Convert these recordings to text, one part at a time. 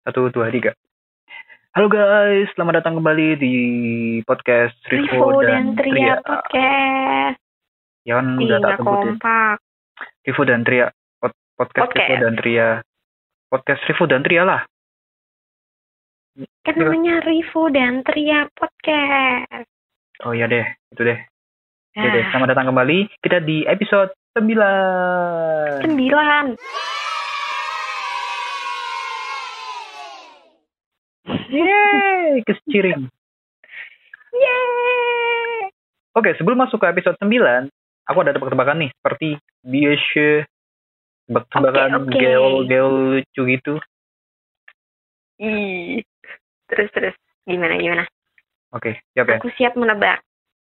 Satu, dua, tiga. Halo guys, selamat datang kembali di podcast Rivo Rivo dan Tria Tria. podcast. Ya kan udah tak sebutin. kompak. Rivo dan Tria. Pod- podcast Podcast. Rivo dan Tria. Podcast Rivo dan Tria lah. Kan Iya. namanya Rivo dan Tria podcast. Oh iya deh, itu deh. Ya deh, Nah, selamat datang kembali. Kita di episode 9. sembilan. Yeay, keciring. Yeay. Oke, sebelum masuk ke episode 9, aku ada tebak-tebakan nih, seperti biasa tebak-tebakan Oke, oke. geol-geol lucu gitu. Ih. Terus terus gimana gimana? Oke, siap ya? Aku siap menebak.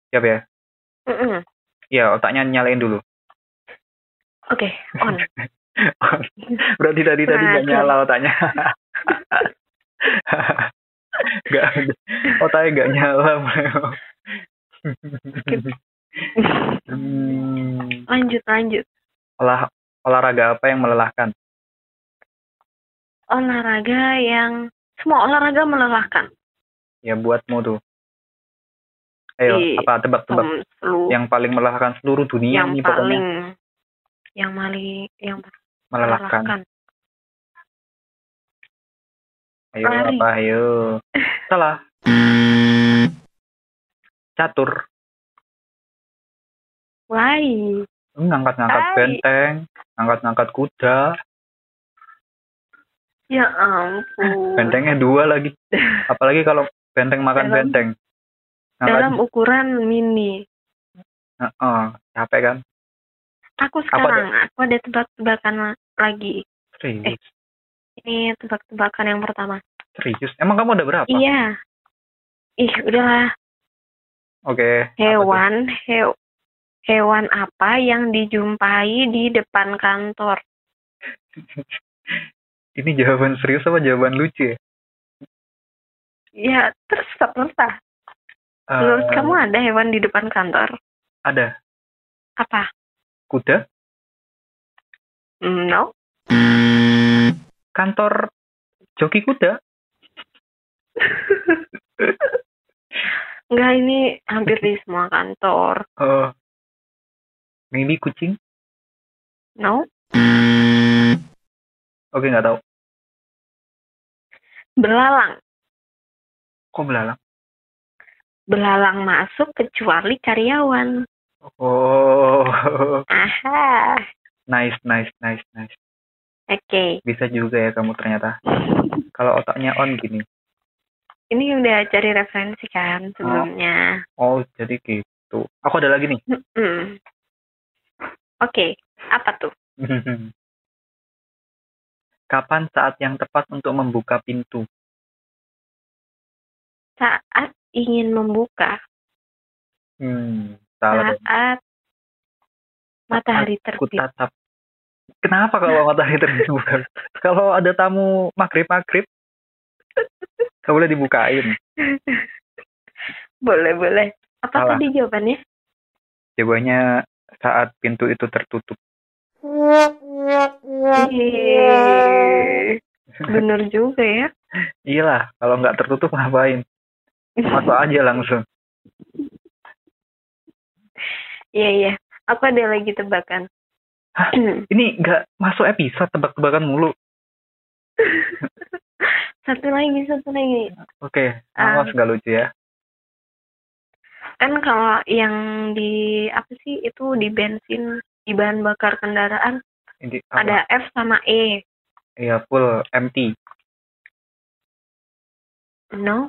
Siap ya? Mm-mm. Ya, otaknya nyalain dulu. Oke, on. Berarti tadi tadi nggak nyala otaknya. Gak, otaknya nggak nyala. hmm, lanjut lanjut. olah olahraga apa yang melelahkan? Olahraga yang semua olahraga melelahkan. Ya buatmu tuh. Ayo, Di- apa tebak-tebak Sem- selu- yang paling melelahkan seluruh dunia yang pokoknya paling yang paling yang melelahkan. melelahkan. Ayo Lari. apa ayo. Salah. Catur. Why? Ngangkat-ngangkat Hai. benteng, ngangkat-ngangkat kuda. Ya ampun. Bentengnya dua lagi. Apalagi kalau benteng makan Dalam- benteng. Dalam ukuran mini. Heeh, capek kan? Aku sekarang, aku ada tebak-tebakan lagi. Serius. Ini tebak-tebakan yang pertama. Serius. Emang kamu ada berapa? Iya. Ih, udahlah. Oke. tuh? Hewan, hew, hewan apa yang dijumpai di depan kantor? Ini jawaban serius apa jawaban lucu ya? Ya, terserah, terserah. Menurut Eh, kamu ada hewan di depan kantor? Ada. Apa? Kuda? Mm, No? Kantor joki kuda? Enggak, ini hampir di semua kantor. Oh. Maybe kucing? No? Oke, nggak tahu. Belalang. Kok belalang? Belalang masuk kecuali karyawan. Oh. Aha. nice, nice, nice, nice. Oke. Bisa juga ya kamu ternyata. Kalau otaknya on gini. Ini udah cari referensi kan sebelumnya. Oh, jadi gitu. Aku ada lagi nih. Mm. Oke, apa tuh? Kapan saat yang tepat untuk membuka pintu? Saat ingin membuka, Hmm, salah dong. saat matahari Aku terbit. tatap. Kenapa kalau matahari terbit bukan? kalau ada tamu maghrib-maghrib, gak boleh dibukain. boleh, boleh. Apa Salah. tadi jawabannya? Jawabannya saat pintu itu tertutup. Bener juga ya. Iyalah, kalau nggak tertutup ngapain? Masuk aja langsung. Iya, iya. Aku ada lagi tebakan. Hah? Ini nggak masuk episode tebak-tebakan mulu. satu lagi, satu lagi. Oke, Ah. awas nggak lucu ya. Kan kalau yang di apa sih itu di bensin di bahan bakar kendaraan Ini apa? ada F sama E. Iya, full empty. No.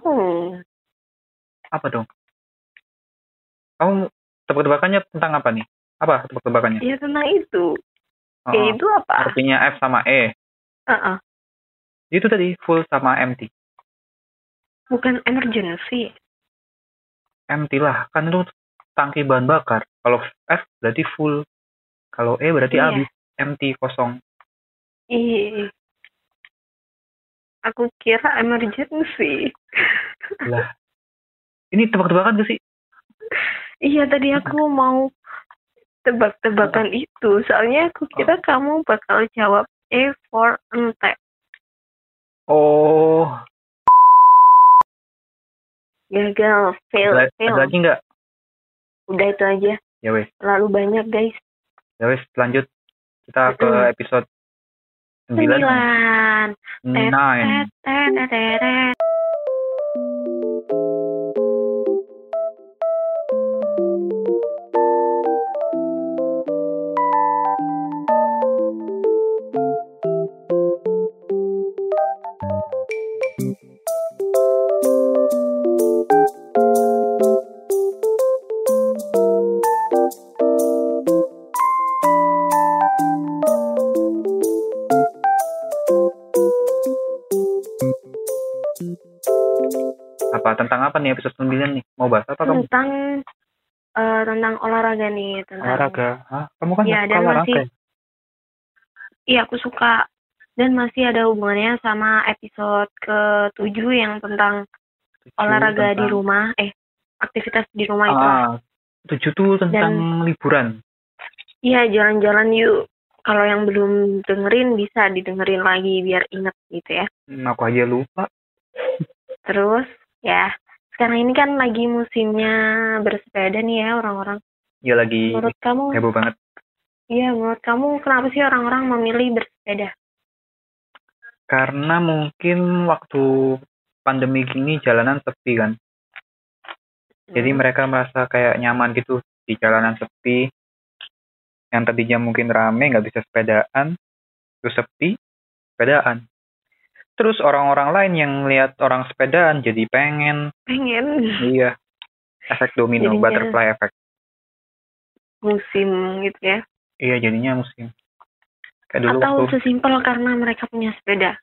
Apa dong? Kamu tebak-tebakannya tentang apa nih? Apa tebak-tebakannya? Ya tentang itu. Oh, E itu apa? artinya F sama E. Heeh. Itu tadi full sama empty. Bukan emergency. Empty lah, kan itu tangki bahan bakar. Kalau F berarti full. Kalau E berarti Iya. habis. Empty, kosong. Ih. Aku kira emergency. Lah. Ini tebak-tebakan gak sih? Iya tadi aku mau tebak-tebakan oh. itu. Soalnya aku kira oh. kamu bakal jawab A for ente oh. Ya, Gagal fail ada, fail. ada lagi nggak? Udah itu aja. Ya wes lalu banyak guys. Ya wes lanjut. Kita ke episode sembilan. Nine. Apa nih episode 9 nih? Mau bahas apa kamu? tentang eh, tentang olahraga nih tentang Olahraga. Hah? Kamu kan dan suka olahraga. masih- iya aku suka dan masih ada hubungannya sama episode ke-7 yang tentang Tujuh olahraga di tentang- rumah eh aktivitas di rumah itu Ah, tujuh tuh tentang liburan. iya jalan-jalan yuk kalau yang belum dengerin bisa didengerin lagi biar inget gitu ya Hmm, aku aja lupa. terus ya sekarang ini kan lagi musimnya bersepeda nih ya orang-orang Ya lagi menurut kamu heboh banget. iya menurut kamu kenapa sih orang-orang memilih bersepeda Karena mungkin waktu pandemi gini jalanan sepi kan. Jadi Hmm. mereka merasa kayak nyaman gitu di jalanan sepi. Yang tadinya mungkin rame nggak bisa sepedaan, terus sepi, sepedaan. Terus orang-orang lain yang lihat orang sepedaan jadi pengen, pengen. Iya. Efek domino, Jadinya- butterfly effect. musim gitu ya. Iya jadinya musim. Kayak dulu atau waktu, sesimpel karena mereka punya sepeda?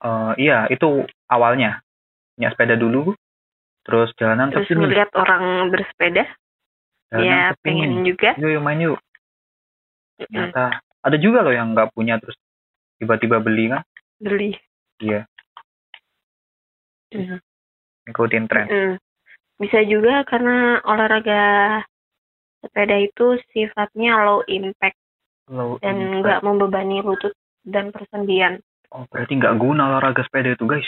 Eh, iya itu awalnya. Punya sepeda dulu, terus jalanan terus ngeliat orang bersepeda? Jalanan ya pengen juga. Yuk, yuk main yuk. Mm, Ternyata ada juga loh yang nggak punya terus tiba-tiba beli kan? beli Iya, Mm, ikutin tren. mm. bisa juga karena olahraga sepeda itu sifatnya low impact Low dan nggak membebani lutut dan persendian Oh, berarti nggak guna olahraga sepeda itu, guys.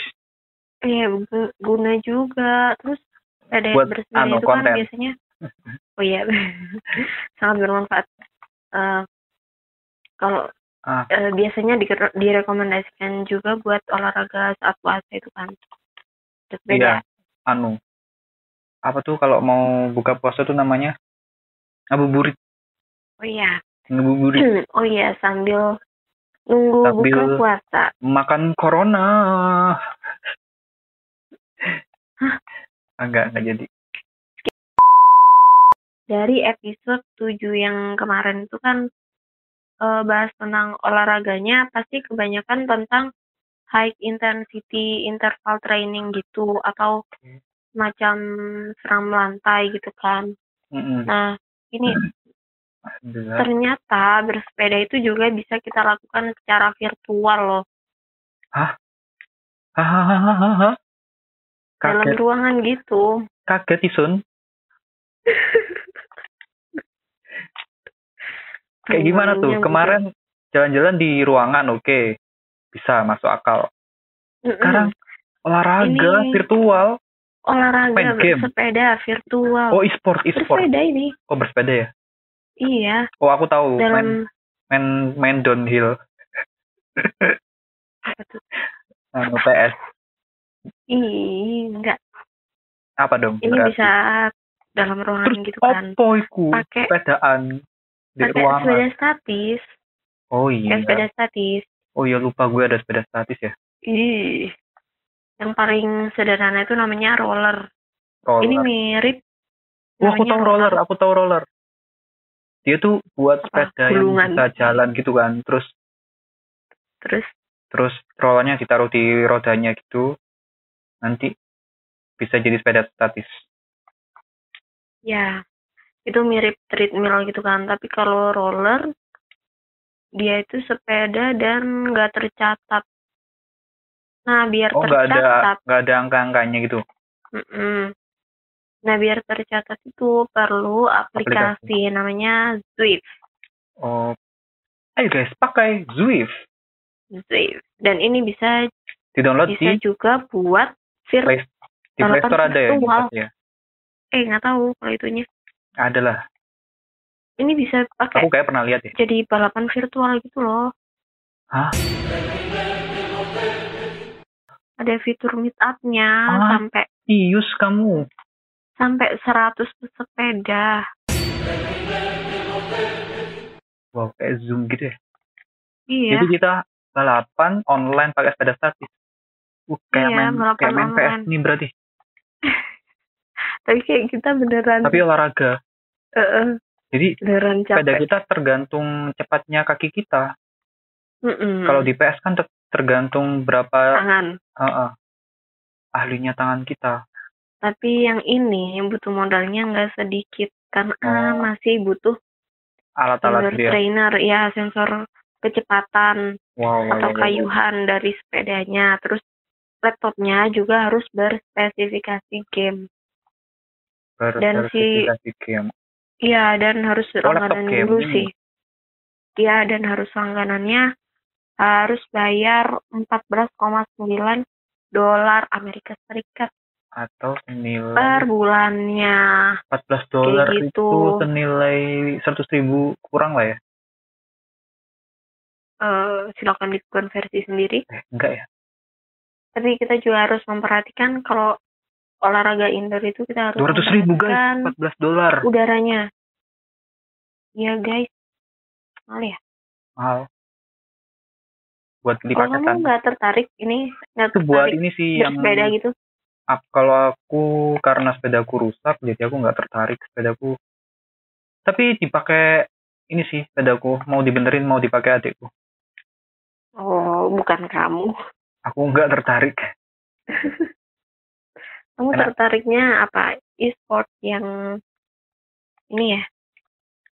Iya, gu- guna juga. Terus sepeda Buat, bersepeda anu, itu kan biasanya, oh iya, sangat bermanfaat. Eh, kalau Ah. eh, biasanya dire- direkomendasikan juga buat olahraga saat puasa itu kan. Bersepeda. Iya, anu. Apa tuh kalau mau buka puasa tuh namanya? Ngabuburit. Oh iya, Ngabuburit. oh iya sambil nunggu Sambil- buka puasa. Makan corona. Hah? Enggak, enggak jadi. Dari episode 7 yang kemarin itu kan eh, bahas tentang olahraganya pasti kebanyakan tentang high intensity interval training gitu atau macam seram lantai gitu kan. Mm-mm. Nah, ini Alhamdulillah. ternyata bersepeda itu juga bisa kita lakukan secara virtual loh. Hahaha. Dalam ruangan gitu. kaget Isun. Kayak gimana tuh? Kemarin jalan-jalan di ruangan, oke. Bisa masuk akal. Sekarang olahraga Ini- virtual. olahraga main game. bersepeda virtual. Oh, e-sport, e-sport. bersepeda ini. Oh, bersepeda ya? Iya, Oh, aku tahu. Main, dalam main, main downhill. apa tuh? Anu, PS. Ih, enggak. Apa dong? Ini berarti? bisa dalam ruangan Terus gitu kan. opo iku? Pakai- Sepedaan di Pakai ruangan. sepeda statis. Oh Pakai iya. sepeda statis. Oh iya lupa gue ada sepeda statis ya. Ih. Yang paling sederhana itu namanya roller. Roller. Ini mirip. Wah, aku namanya tahu roller, aku tahu roller. Dia tuh buat Apa? sepeda yang Gulungan. bisa jalan gitu kan. Terus Terus terus rollernya ditaruh di rodanya gitu. Nanti bisa jadi sepeda statis. ya itu mirip treadmill gitu kan. Tapi kalau roller dia itu sepeda dan nggak tercatat. Nah biar Oh ada tercatat, nggak ada angka-angkanya gitu. mm-mm. nah biar tercatat itu perlu aplikasi, namanya Zwift. Oh, ayo guys pakai Zwift. Zwift. Dan ini bisa Di download bisa di juga buat Play, Di Play Store ada ya? virtual. ya? Eh nggak tahu kalau itunya. Ada lah. Ini bisa pakai Aku kayak pernah lihat ya. jadi balapan virtual gitu loh. Hah? Ada fitur meet up-nya Ah. sampai Ius kamu. sampai 100 pesepeda. Wow, kayak Zoom gitu ya. Iya. Jadi kita balapan online pakai sepeda statis. Uh, kayak Iya, main kayak main PS nih berarti. Tapi kayak kita beneran Tapi olahraga. eh, Jadi beneran sepeda capek. kita tergantung cepatnya kaki kita. Mm-mm. Kalau di PS kan ter- tergantung berapa tangan. uh, uh, ahlinya tangan kita. Tapi yang ini yang butuh modalnya nggak sedikit karena Oh. masih butuh Alat-alat trainer ya sensor kecepatan Wow, wow, atau wow, wow. kayuhan dari sepedanya. Terus laptopnya juga harus berspesifikasi game. Ber- dan si- game. Iya dan harus Oh, langganan game. dulu sih. Iya dan harus langganannya harus bayar 14,9 dolar Amerika Serikat atau senilai per bulannya. 14 dolar Kayak gitu. itu senilai 100 ribu kurang lah ya Eh, silakan dikonversi sendiri. eh, enggak ya Tapi kita juga harus memperhatikan kalau olahraga indoor itu kita harus 200 ribu guys. memperhatikan 14 dolar. udaranya. Iya guys, mahal ya. mahal. Buat beli Kalau kamu nggak tertarik ini nggak itu buat tertarik ini sih yang bersepeda gitu? ap- kalau aku karena sepedaku rusak jadi aku nggak tertarik sepedaku. Tapi dipakai ini sih sepedaku. Mau dibenerin mau dipakai adikku. Oh, bukan kamu. aku nggak tertarik Kamu Enak. tertariknya apa? E-sport yang ini ya?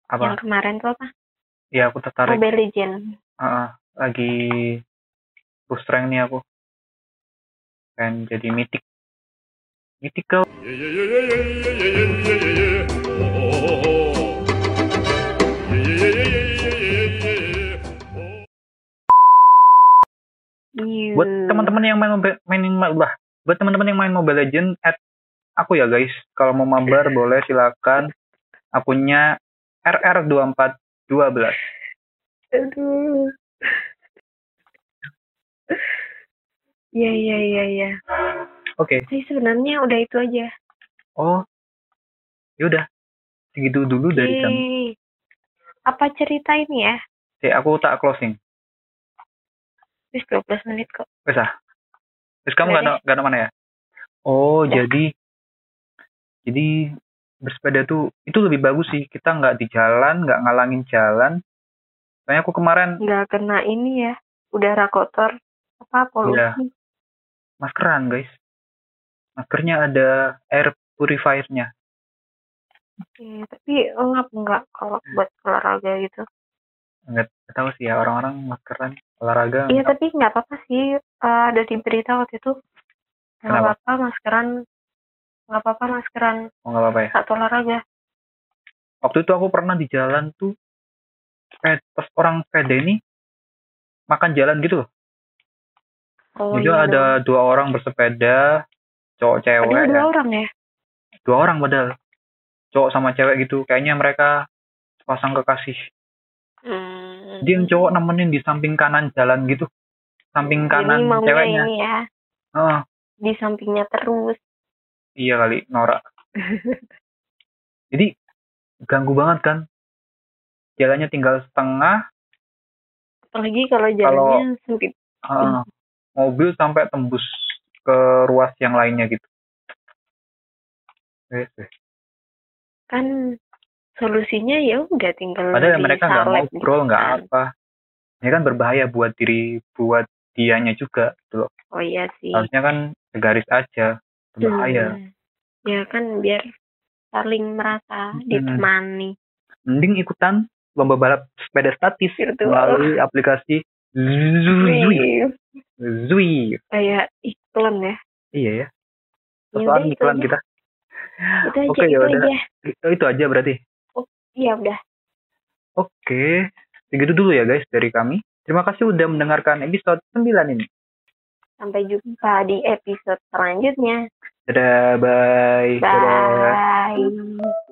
Apa? Yang kemarin tuh apa? Ya, aku tertarik. Mobile Legend. Uh, uh, lagi boost rank nih aku. kan jadi mythic. Mythical. Buat iya. teman-teman yang main main lah buat teman-teman yang main Mobile Legend add aku ya guys kalau mau mabar boleh silakan akunnya RR2412 Aduh. Iya, iya, iya, iya. oke Tapi sebenarnya udah itu aja. oh yaudah segitu dulu dari kami. Apa cerita ini ya? Oke, aku tak closing Wis 12 menit kok. wes ah terus kamu gak, ada- gak ada mana ya oh Udah. jadi jadi bersepeda tuh itu lebih bagus sih kita nggak di jalan nggak ngalangin jalan soalnya aku kemarin Nggak kena ini ya. Udara kotor. Apa polusi? Iya. maskeran guys maskernya ada air purifiernya Iya, tapi ngap nggak kalau buat olahraga gitu. nggak tahu sih ya orang-orang maskeran olahraga Iya, tapi nggak apa-apa sih. Eh, ada di berita waktu itu. Nggak apa-apa maskeran. Nggak apa-apa maskeran oh, nggak apa-apa ya saat olahraga. waktu itu aku pernah di jalan tuh eh, pas orang sepeda ini makan jalan gitu loh Oh jadi iya. ada dua orang bersepeda cowok cewek ya. dua orang ya. dua orang padahal cowok sama cewek gitu kayaknya mereka pasang kekasih Hmm. dia yang cowok nemenin di samping kanan jalan gitu samping Ini kanan maunya ceweknya. ini ya. Heeh, Di sampingnya terus. iya kali norak. Jadi ganggu banget kan? Jalannya tinggal setengah. Apalagi kalau jalannya sempit. heeh, mobil sampai tembus ke ruas yang lainnya gitu. Eh, eh. Kan solusinya ya udah tinggal padahal mereka nggak ngobrol nggak apa. Ini kan berbahaya buat diri buat dianya juga gitu loh Oh iya sih. harusnya kan segaris aja berbahaya Hmm. Ya kan biar saling merasa Hmm. ditemani. mending ikutan lomba balap sepeda statis Virtual. melalui aplikasi Zui Zui Kayak iklan ya. iya ya Ya soal itu iklan aja. kita Itu aja, Oke, itu ya udah. aja. Oh, itu aja berarti Iya udah. oke segitu dulu ya guys dari kami terima kasih udah mendengarkan episode 9 ini Sampai jumpa di episode selanjutnya. Dadah, bye. Dadah. Bye. Thank